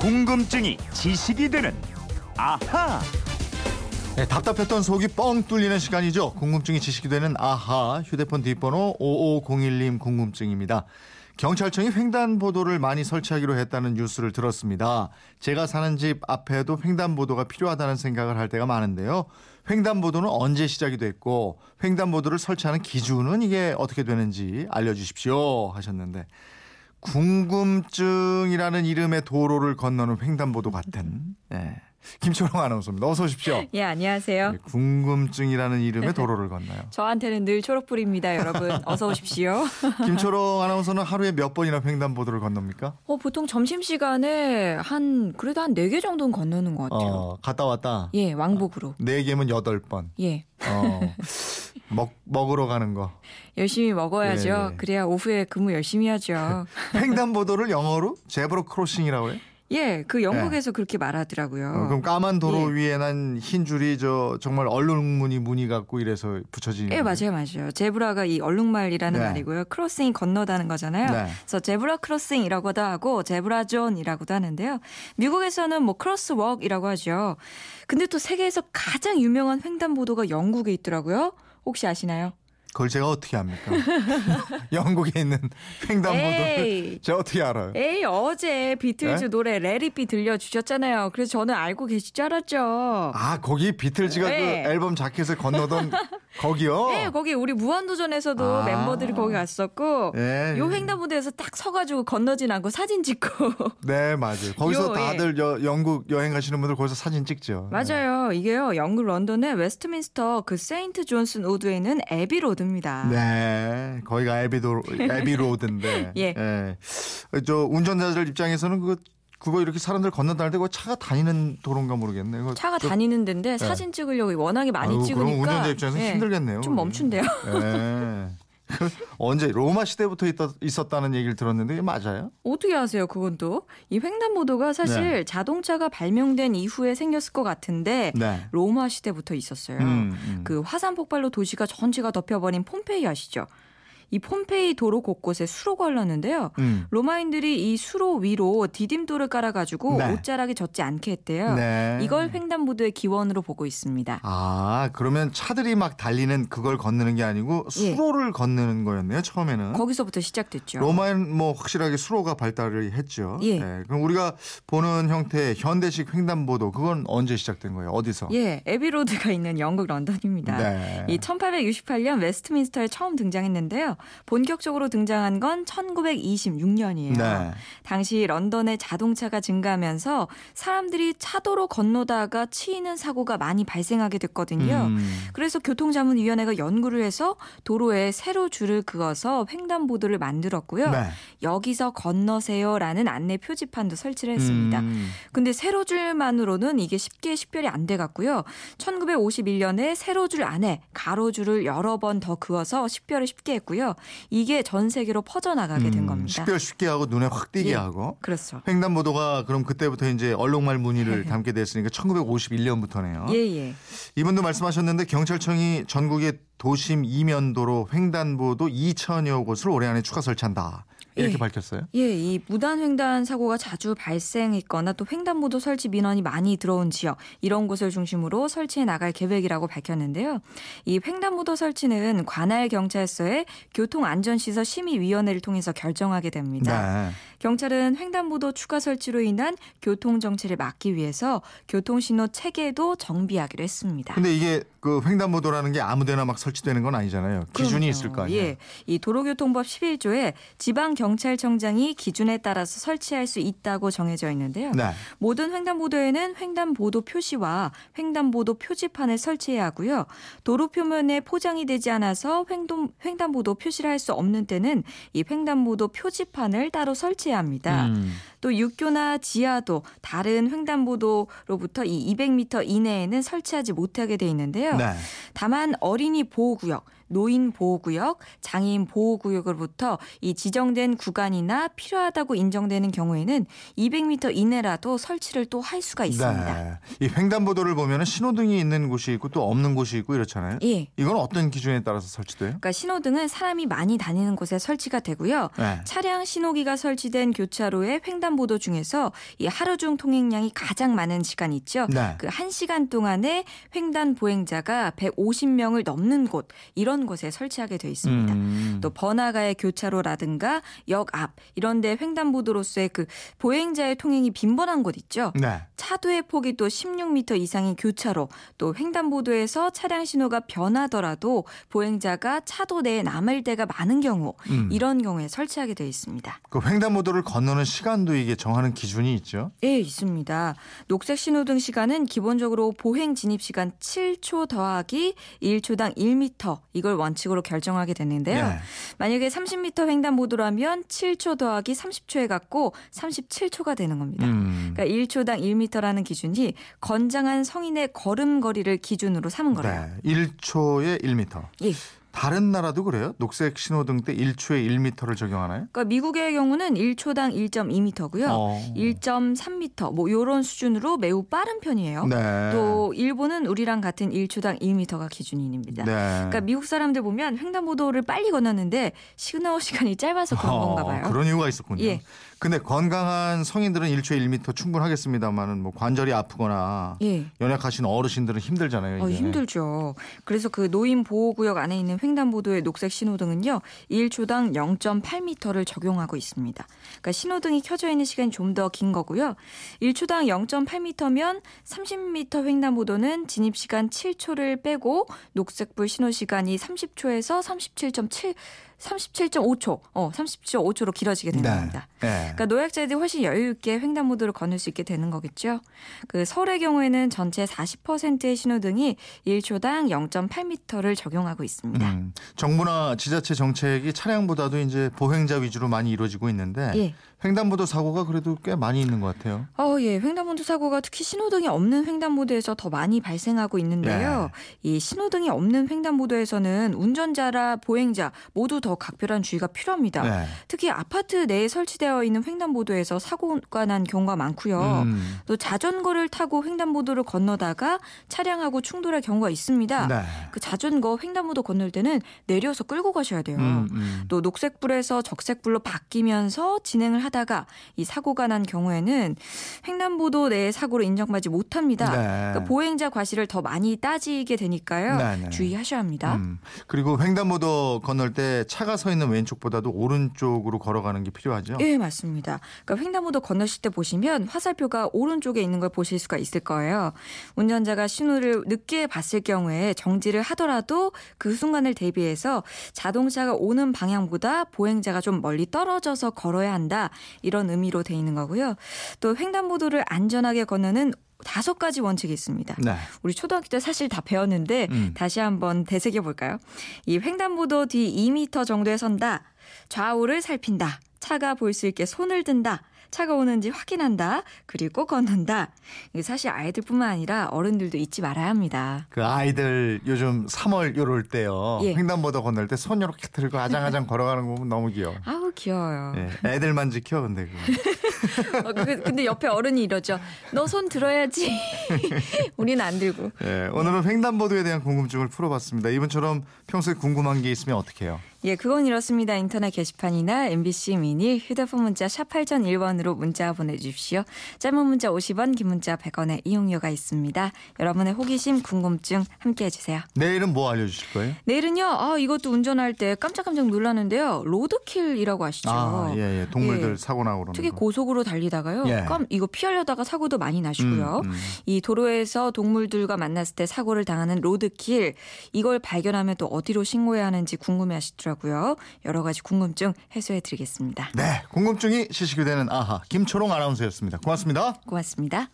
궁금증이 지식이 되는 아하. 네, 답답했던 속이 뻥 뚫리는 시간이죠. 궁금증이 지식이 되는 아하 휴대폰 뒷번호 5501님 궁금증입니다. 경찰청이 횡단보도를 많이 설치하기로 했다는 뉴스를 들었습니다. 제가 사는 집 앞에도 횡단보도가 필요하다는 생각을 할 때가 많은데요. 횡단보도는 언제 시작이 됐고 횡단보도를 설치하는 기준은 이게 어떻게 되는지 알려주십시오 하셨는데 궁금증이라는 이름의 도로를 건너는 횡단보도 같은 네. 김초롱 아나운서입니다. 어서 오십시오. 예, 안녕하세요. 네, 궁금증이라는 이름의 도로를 건너요. 저한테는 늘 초록불입니다, 여러분. 어서 오십시오. 김초롱 아나운서는 하루에 몇 번이나 횡단보도를 건넙니까? 어, 보통 점심시간에 한, 그래도 한 네 개 정도는 건너는 것 같아요. 어, 갔다 왔다. 예, 왕복으로. 네 개면 여덟 번. 예. 어, 먹, 먹으러 가는 거. 열심히 먹어야죠. 예, 예. 그래야 오후에 근무 열심히 하죠. 횡단보도를 영어로 zebra crossing이라고 해요? 예, 그 영국에서 그렇게 말하더라고요. 어, 그럼 까만 도로 예. 위에 난 흰 줄이 저 정말 얼룩무늬 무늬 같고 이래서 붙여지는. 예? 맞아요, 맞아요. zebra가 이 얼룩말이라는 네. 말이고요. crossing이 건너다는 거잖아요. 네. 그래서 zebra crossing이라고도 하고 zebra zone이라고도 하는데요. 미국에서는 뭐 crosswalk이라고 하죠. 근데 또 세계에서 가장 유명한 횡단보도가 영국에 있더라고요. 혹시 아시나요? 그걸 제가 어떻게 합니까? 영국에 있는 횡단보도를. 제가 어떻게 알아요? 에이 어제 비틀즈 네? 노래 레리비 들려주셨잖아요. 그래서 저는 알고 계실 줄 알았죠. 아 거기 비틀즈가 네. 그 앨범 자켓을 건너던 거기요? 네, 거기 우리 무한도전에서도 아. 멤버들이 거기 갔었고 예. 요 횡단보도에서 딱 서가지고 건너진 않고 사진 찍고 네 맞아요. 거기서 요, 예. 다들 여- 영국 여행 가시는 분들 거기서 사진 찍죠. 맞아요. 이게요 영국 런던의 웨스트민스터 그 세인트 존스 우드에 있는 애비 로드입니다. 네, 거기가 애비도 애비 로드인데. 예. 저 운전자들 입장에서는 그 그거 이렇게 사람들 건너다닐 때 그거 차가 다니는 도로인가 모르겠네. 그거 차가 저- 다니는 데인데 사진 찍으려고 워낙에 많이 네. 아유, 찍으니까 그럼 운전자 입장에서 예, 힘들겠네요. 좀 멈춘대요. 네. 그 언제 로마 시대부터 있다, 있었다 는 얘기를 들었는데 이게 맞아요? 어떻게 아세요? 그건 또 이 횡단보도가 사실 네. 자동차가 발명된 이후에 생겼을 것 같은데 네. 로마 시대부터 있었어요. 음, 음. 그 화산 폭발로 도시가 전체가 덮여버린 폼페이 아시죠? 이 폼페이 도로 곳곳에 수로가 흘렀는데요. 음. 로마인들이 이 수로 위로 디딤돌을 깔아가지고 네. 옷자락이 젖지 않게 했대요. 네. 이걸 횡단보도의 기원으로 보고 있습니다. 아, 그러면 차들이 막 달리는 그걸 건너는 게 아니고 예. 수로를 건너는 거였네요, 처음에는. 거기서부터 시작됐죠. 로마엔 뭐 확실하게 수로가 발달을 했죠. 예. 그럼 우리가 보는 형태의 현대식 횡단보도 그건 언제 시작된 거예요? 어디서? 예, 에비로드가 있는 영국 런던입니다. 네. 이 1868년 웨스트민스터에 처음 등장했는데요. 본격적으로 등장한 건 1926년이에요. 네. 당시 런던의 자동차가 증가하면서 사람들이 차도로 건너다가 치이는 사고가 많이 발생하게 됐거든요. 음. 그래서 교통자문위원회가 연구를 해서 도로에 세로 줄을 그어서 횡단보도를 만들었고요. 네. 여기서 건너세요라는 안내 표지판도 설치를 했습니다. 음. 근데 세로 줄만으로는 이게 쉽게 식별이 안 돼갔고요. 1951년에 세로 줄 안에 가로 줄을 여러 번 더 그어서 식별을 쉽게 했고요. 이게 전 세계로 퍼져나가게 된 음, 겁니다. 식별 쉽게 하고 눈에 확 띄게 예. 하고. 그렇죠. 횡단보도가 그럼 그때부터 이제 얼룩말 무늬를 담게 됐으니까 1951년부터네요. 예, 예. 이분도 말씀하셨는데 경찰청이 전국의 도심 이면도로 횡단보도 2천여 곳을 올해 안에 추가 설치한다. 이렇게 예. 밝혔어요. 예, 이 무단 횡단 사고가 자주 발생했거나 또 횡단보도 설치 민원이 많이 들어온 지역 이런 곳을 중심으로 설치해 나갈 계획이라고 밝혔는데요. 이 횡단보도 설치는 관할 경찰서의 교통안전시설 심의위원회를 통해서 결정하게 됩니다. 네. 경찰은 횡단보도 추가 설치로 인한 교통 정체를 막기 위해서 교통 신호 체계도 정비하기로 했습니다. 근데 이게 그 횡단보도라는 게 아무데나 막 설치되는 건 아니잖아요. 기준이 그럼요. 있을 거 아니에요. 예. 이 도로교통법 11조에 지방 경찰청장이 기준에 따라서 설치할 수 있다고 정해져 있는데요. 네. 모든 횡단보도에는 횡단보도 표시와 횡단보도 표지판을 설치해야 하고요. 도로 표면에 포장이 되지 않아서 횡동, 횡단보도 표시를 할 수 없는 때는 이 횡단보도 표지판을 따로 설치해야 합니다. 음. 또 육교나 지하도 다른 횡단보도로부터 이 200m 이내에는 설치하지 못하게 돼 있는데요. 네. 다만 어린이 보호구역, 노인 보호구역, 장애인 보호구역으로부터 이 지정된 구간이나 필요하다고 인정되는 경우에는 200m 이내라도 설치를 또 할 수가 있습니다. 네. 이 횡단보도를 보면 신호등이 있는 곳이 있고 또 없는 곳이 있고 이렇잖아요. 예. 이건 어떤 기준에 따라서 설치돼요? 그러니까 신호등은 사람이 많이 다니는 곳에 설치가 되고요. 네. 차량 신호기가 설치된 교차로의 횡단 보도 중에서 이 하루 중 통행량이 가장 많은 시간 있죠. 네. 그 1시간 동안에 횡단 보행자가 150명을 넘는 곳 이런 곳에 설치하게 돼 있습니다. 음. 또 번화가의 교차로라든가 역 앞 이런 데 횡단보도로서의 그 보행자의 통행이 빈번한 곳 있죠. 네. 차도의 폭이 또 16m 이상인 교차로, 또 횡단보도에서 차량 신호가 변하더라도 보행자가 차도 내에 남을 때가 많은 경우, 음. 이런 경우에 설치하게 되어 있습니다. 그 횡단보도를 건너는 시간도 이게 정하는 기준이 있죠. 예, 있습니다. 녹색 신호등 시간은 기본적으로 보행 진입 시간 7초 더하기 1초당 1m 이걸 원칙으로 결정하게 됐는데요. 네. 만약에 30m 횡단보도라면 7초 더하기 30초에 갖고 37초가 되는 겁니다. 음. 그러니까 1초당 1m라는 기준이 건장한 성인의 걸음거리를 기준으로 삼은 거래요. 네. 1초에 1m. 예. 다른 나라도 그래요? 녹색 신호등 때 1초에 1m를 적용하나요? 그러니까 미국의 경우는 1초당 1.2m고요. 어. 1.3m 뭐 요런 수준으로 매우 빠른 편이에요. 네. 또 일본은 우리랑 같은 1초당 1m가 기준입니다. 네. 그러니까 미국 사람들 보면 횡단보도를 빨리 건넜는데 시그널 시간이 짧아서 그런 어, 건가 봐요. 그런 이유가 있었군요. 예. 근데 건강한 성인들은 1초에 1m 충분하겠습니다만은 뭐 관절이 아프거나 예. 연약하신 어르신들은 힘들잖아요. 어. 힘들죠. 그래서 그 노인 보호구역 안에 있는 횡단보도의 녹색 신호등은요, 1초당 0.8m를 적용하고 있습니다. 그러니까 신호등이 켜져 있는 시간이 좀 더 긴 거고요. 1초당 0.8m면 30m 횡단보도는 진입 시간 7초를 빼고 녹색불 신호 시간이 30초에서 37.7 37.5초, 어, 37.5초로 길어지게 되는 네. 네. 그러니까 노약자들이 훨씬 여유 있게 횡단보도를 건널 수 있게 되는 거겠죠. 그 서울의 경우에는 전체 40%의 신호등이 1초당 0.8m를 적용하고 있습니다. 음, 정부나 지자체 정책이 차량보다도 이제 보행자 위주로 많이 이루어지고 있는데 예. 횡단보도 사고가 그래도 꽤 많이 있는 것 같아요. 어, 예. 횡단보도 사고가 특히 신호등이 없는 횡단보도에서 더 많이 발생하고 있는데요. 네. 이 신호등이 없는 횡단보도에서는 운전자라 보행자 모두 더 각별한 주의가 필요합니다. 네. 특히 아파트 내에 설치되어 있는 횡단보도에서 사고가 난 경우가 많고요. 음, 또 자전거를 타고 횡단보도를 건너다가 차량하고 충돌할 경우가 있습니다. 네. 그 자전거 횡단보도 건널 때는 내려서 끌고 가셔야 돼요. 음, 음. 또 녹색불에서 적색불로 바뀌면서 진행을 하다가 이 사고가 난 경우에는 횡단보도 내 사고로 인정받지 못합니다. 네. 그러니까 보행자 과실을 더 많이 따지게 되니까요. 네, 네. 주의하셔야 합니다. 음, 그리고 횡단보도 건널 때 차가 서 있는 왼쪽보다도 오른쪽으로 걸어가는 게 필요하죠. 예, 맞습니다. 그러니까 횡단보도 건너실 때 보시면 화살표가 오른쪽에 있는 걸 보실 수가 있을 거예요. 운전자가 신호를 늦게 봤을 경우에 정지를 하더라도 그 순간을 대비해서 자동차가 오는 방향보다 보행자가 좀 멀리 떨어져서 걸어야 한다. 이런 의미로 돼 있는 거고요. 또 횡단보도를 안전하게 건너는 다섯 가지 원칙이 있습니다. 네. 우리 초등학교 때 사실 다 배웠는데 음. 다시 한번 되새겨 볼까요? 이 횡단보도 뒤 2m 정도에 선다. 좌우를 살핀다. 차가 볼 수 있게 손을 든다. 차가 오는지 확인한다. 그리고 건넌다. 이게 사실 아이들뿐만 아니라 어른들도 잊지 말아야 합니다. 그 아이들 요즘 3월 요럴 때요. 예. 횡단보도 건널 때 손 이렇게 들고 아장아장 걸어가는 거 보면 너무 귀여워. 아우 귀여워요. 예, 애들만 지켜 근데 그거. 어, 그- 근데 옆에 어른이 이러죠. 너 손 들어야지. 우리는 안 들고. 예, 오늘은 횡단보도에 대한 궁금증을 풀어봤습니다. 이분처럼 평소에 궁금한 게 있으면 어떻게 해요? 예, 그건 이렇습니다. 인터넷 게시판이나 MBC 미니 휴대폰 문자 샵 8001번으로 문자 보내주십시오. 짧은 문자 50원, 긴 문자 100원의 이용료가 있습니다. 여러분의 호기심, 궁금증 함께 해 주세요. 내일은 뭐 알려주실 거예요? 내일은요, 아, 이것도 운전할 때 깜짝깜짝 놀랐는데요. 로드킬이라고 아시죠? 아, 예, 예. 동물들 예. 사고 나고 그러는 특히 거. 고속으로 달리다가요. 예. 깜, 이거 피하려다가 사고도 많이 나시고요. 음, 음. 이 도로에서 동물들과 만났을 때 사고를 당하는 로드킬 이걸 발견하면 또 어디로 신고해야 하는지 궁금해 하시더라고요. 여러 가지 궁금증 해소해 드리겠습니다. 네, 궁금증이 지식이 되는 아하 김초롱 아나운서였습니다. 고맙습니다. 고맙습니다.